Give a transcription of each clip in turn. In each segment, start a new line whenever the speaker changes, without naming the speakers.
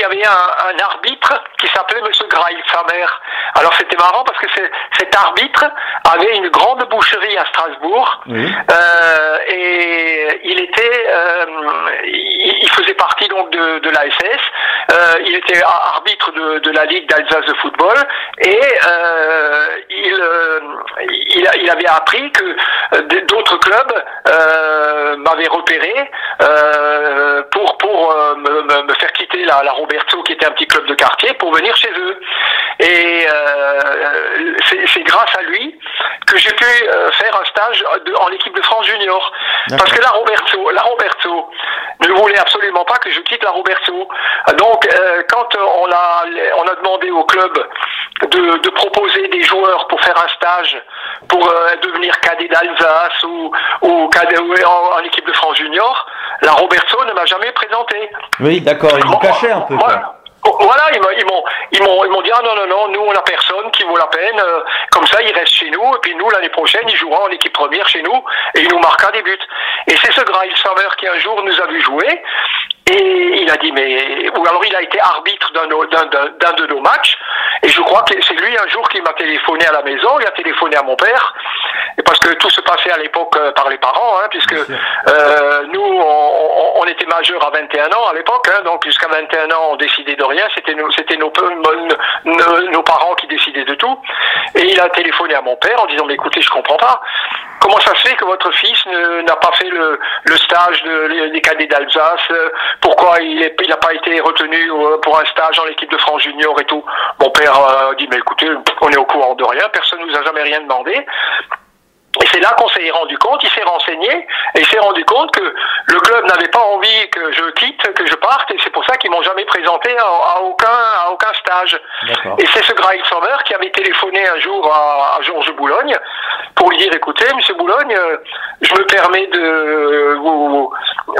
Il y avait un, un arbitre qui s'appelait Monsieur Grail, sa mère. Alors c'était marrant parce que cet arbitre avait une grande boucherie à Strasbourg euh, et il était, euh, il, il faisait partie donc de, de l'ASS. Euh, il était ar- arbitre de, de la Ligue d'Alsace de football et il, il, a- il avait appris que d'autres clubs m'avaient repéré euh, pour pour euh, me, me- me faire quitter la, la Roberto qui était un petit club de quartier pour venir chez eux. Et euh, c'est grâce à lui que j'ai pu euh, faire un stage de- en équipe de France junior. Parce que la Roberto, la Roberto ne voulait absolument je quitte la Roberto. Donc euh, quand on a on a demandé au club de, de proposer des joueurs pour faire un stage pour euh, devenir cadet d'Alsace ou, ou cadet en, en équipe de France junior, la Roberto ne m'a jamais présenté.
Oui, d'accord, il vous cachait un peu.
Moi-
Quoi.
Voilà, ils m'ont, ils m'ont, ils m'ont, ils m'ont dit ah non non non, nous on a personne qui vaut la peine. euh, comme ça, il reste chez nous et puis nous l'année prochaine, il jouera en équipe première chez nous et il nous marquera des buts. Et c'est ce Grail Sommer qui un jour nous a vu jouer et il a dit mais ou alors il a été arbitre d'un, de- nos matchs. Et je crois que c'est lui un jour qui m'a téléphoné à la maison, il a téléphoné à mon père. Et parce que tout se passait à l'époque euh, par les parents, hein, puisque euh, nous on, on- était majeurs à 21 ans à l'époque, hein, donc jusqu'à 21 ans on décidait de rien, c'était nos, parents qui décidaient de tout. Et il a téléphoné à mon père en disant mais écoutez je comprends pas, comment ça se fait que votre fils ne- n'a pas fait le, stage de- des cadets d'Alsace, pourquoi il n'a pas été retenu euh, pour un stage en l'équipe de France junior et tout? Mon père euh, dit mais écoutez on est au courant de rien, personne nous a jamais rien demandé. Et c'est là qu'on s'est rendu compte, il s'est renseigné, et il s'est rendu compte que le club n'avait pas envie que je quitte, que je parte, et c'est pour ça qu'ils m'ont jamais présenté à, à aucun, à aucun stage. Et c'est ce Grail Sommer qui avait téléphoné un jour à, à Georges Boulogne pour lui dire, écoutez, Monsieur Boulogne, euh, je me permets de vous,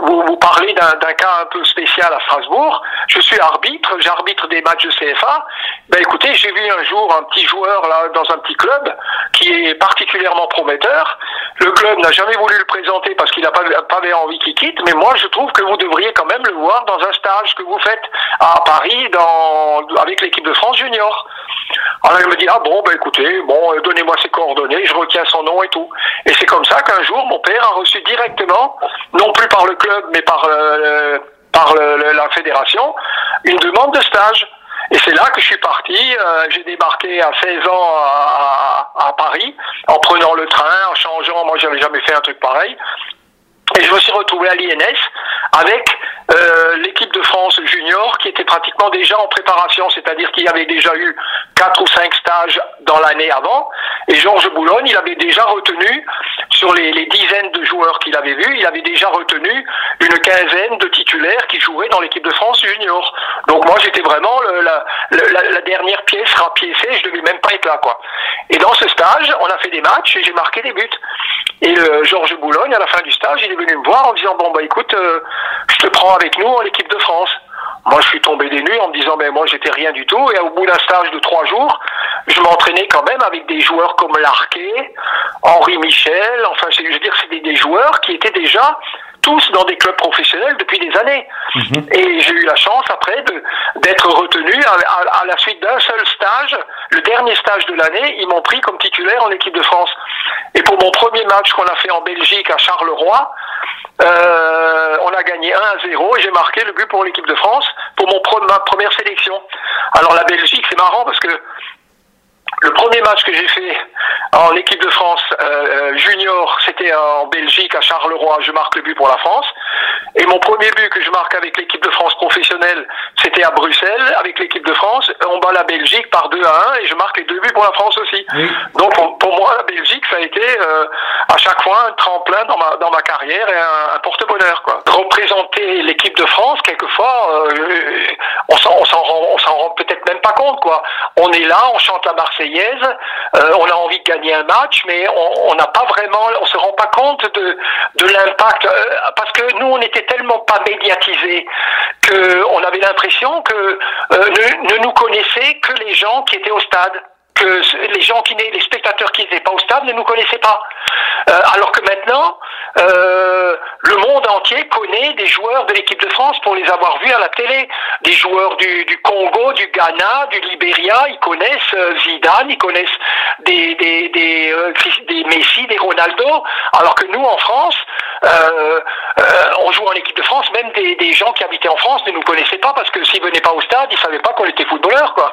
vous, parler d'un cas un peu spécial à Strasbourg. Je suis arbitre, j'arbitre des matchs de CFA. Ben écoutez, j'ai vu un jour un petit joueur là dans un petit club qui est particulièrement prometteur. Le club n'a jamais voulu le présenter parce qu'il n'a pas, pas envie qu'il quitte, mais moi je trouve que vous devriez quand même le voir dans un stage que vous faites à Paris dans, avec l'équipe de France junior. Alors il me dit ah bon ben écoutez bon euh, donnez-moi ses coordonnées, je retiens son nom et tout. Et c'est comme ça qu'un jour mon père a reçu directement, non plus par le club mais par euh, par le- le- la fédération, une demande de stage. Et c'est là que je suis parti. euh, j'ai débarqué à 16 ans à, à- à Paris en prenant le train, en changeant. Moi, j'avais jamais fait un truc pareil. Et je me suis retrouvé à l'INS avec euh, l'équipe de France junior qui était pratiquement déjà en préparation, c'est-à-dire qu'il y avait déjà eu quatre ou cinq stages dans l'année avant. Et Georges Boulogne, il avait déjà retenu, sur les, dizaines de joueurs qu'il avait vus, il avait déjà retenu une quinzaine de titulaires qui jouaient dans l'équipe de France junior. Donc moi, j'étais vraiment la, la- dernière pièce rapiécée, je devais même pas être là, quoi. Et dans ce stage, on a fait des matchs et j'ai marqué des buts. Et le Georges Boulogne, à la fin du stage, il est venu me voir en disant bon bah écoute, euh, je te prends avec nous en équipe de France. Moi, je suis tombé des nues en me disant mais moi j'étais rien du tout. Et au bout d'un stage de trois jours, je m'entraînais quand même avec des joueurs comme Larquet, Henri Michel. Enfin, c'est- je veux dire, c'était des joueurs qui étaient déjà tous dans des clubs professionnels depuis des années. Et j'ai eu la chance après de- d'être retenu à, à- à la suite d'un seul stage, le dernier stage de l'année, ils m'ont pris comme titulaire en équipe de France. Et pour mon premier match qu'on a fait en Belgique à Charleroi, euh, on a gagné 1 à 0 et j'ai marqué le but pour l'équipe de France pour mon ma première sélection. Alors la Belgique, c'est marrant parce que le premier match que j'ai fait en équipe de France euh, euh, junior, c'était en Belgique, à Charleroi. Je marque le but pour la France. Et mon premier but que je marque avec l'équipe de France professionnelle, c'était à Bruxelles, avec l'équipe de France. On bat la Belgique par 2 à 1 et je marque les deux buts pour la France aussi. Donc pour, pour moi, la Belgique, ça a été euh, à chaque fois un tremplin dans ma, dans ma carrière et un, porte-bonheur. Représenter l'équipe de France, quelquefois, euh, on s'en rend, on s'en rend peut-être même pas compte. Quoi. On est là, on chante la Marseillaise, euh, on a envie de gagner un match, mais on n'a pas vraiment, on se rend pas compte de, de l'impact, euh, parce que nous, on n'était tellement pas médiatisés qu'on avait l'impression que ne, ne nous connaissaient que les gens qui étaient au stade que les gens qui les spectateurs qui n'étaient pas au stade ne nous connaissaient pas. Euh, alors que maintenant, euh, le monde entier connaît des joueurs de l'équipe de France pour les avoir vus à la télé. Des joueurs du, Congo, du Ghana, du Libéria, ils connaissent euh, Zidane, ils connaissent des, des, des, Messi, des Ronaldo. Alors que nous, en France, on joue en équipe de France, même des, gens qui habitaient en France ne nous connaissaient pas parce que s'ils venaient pas au stade, ils savaient pas qu'on était footballeurs, quoi.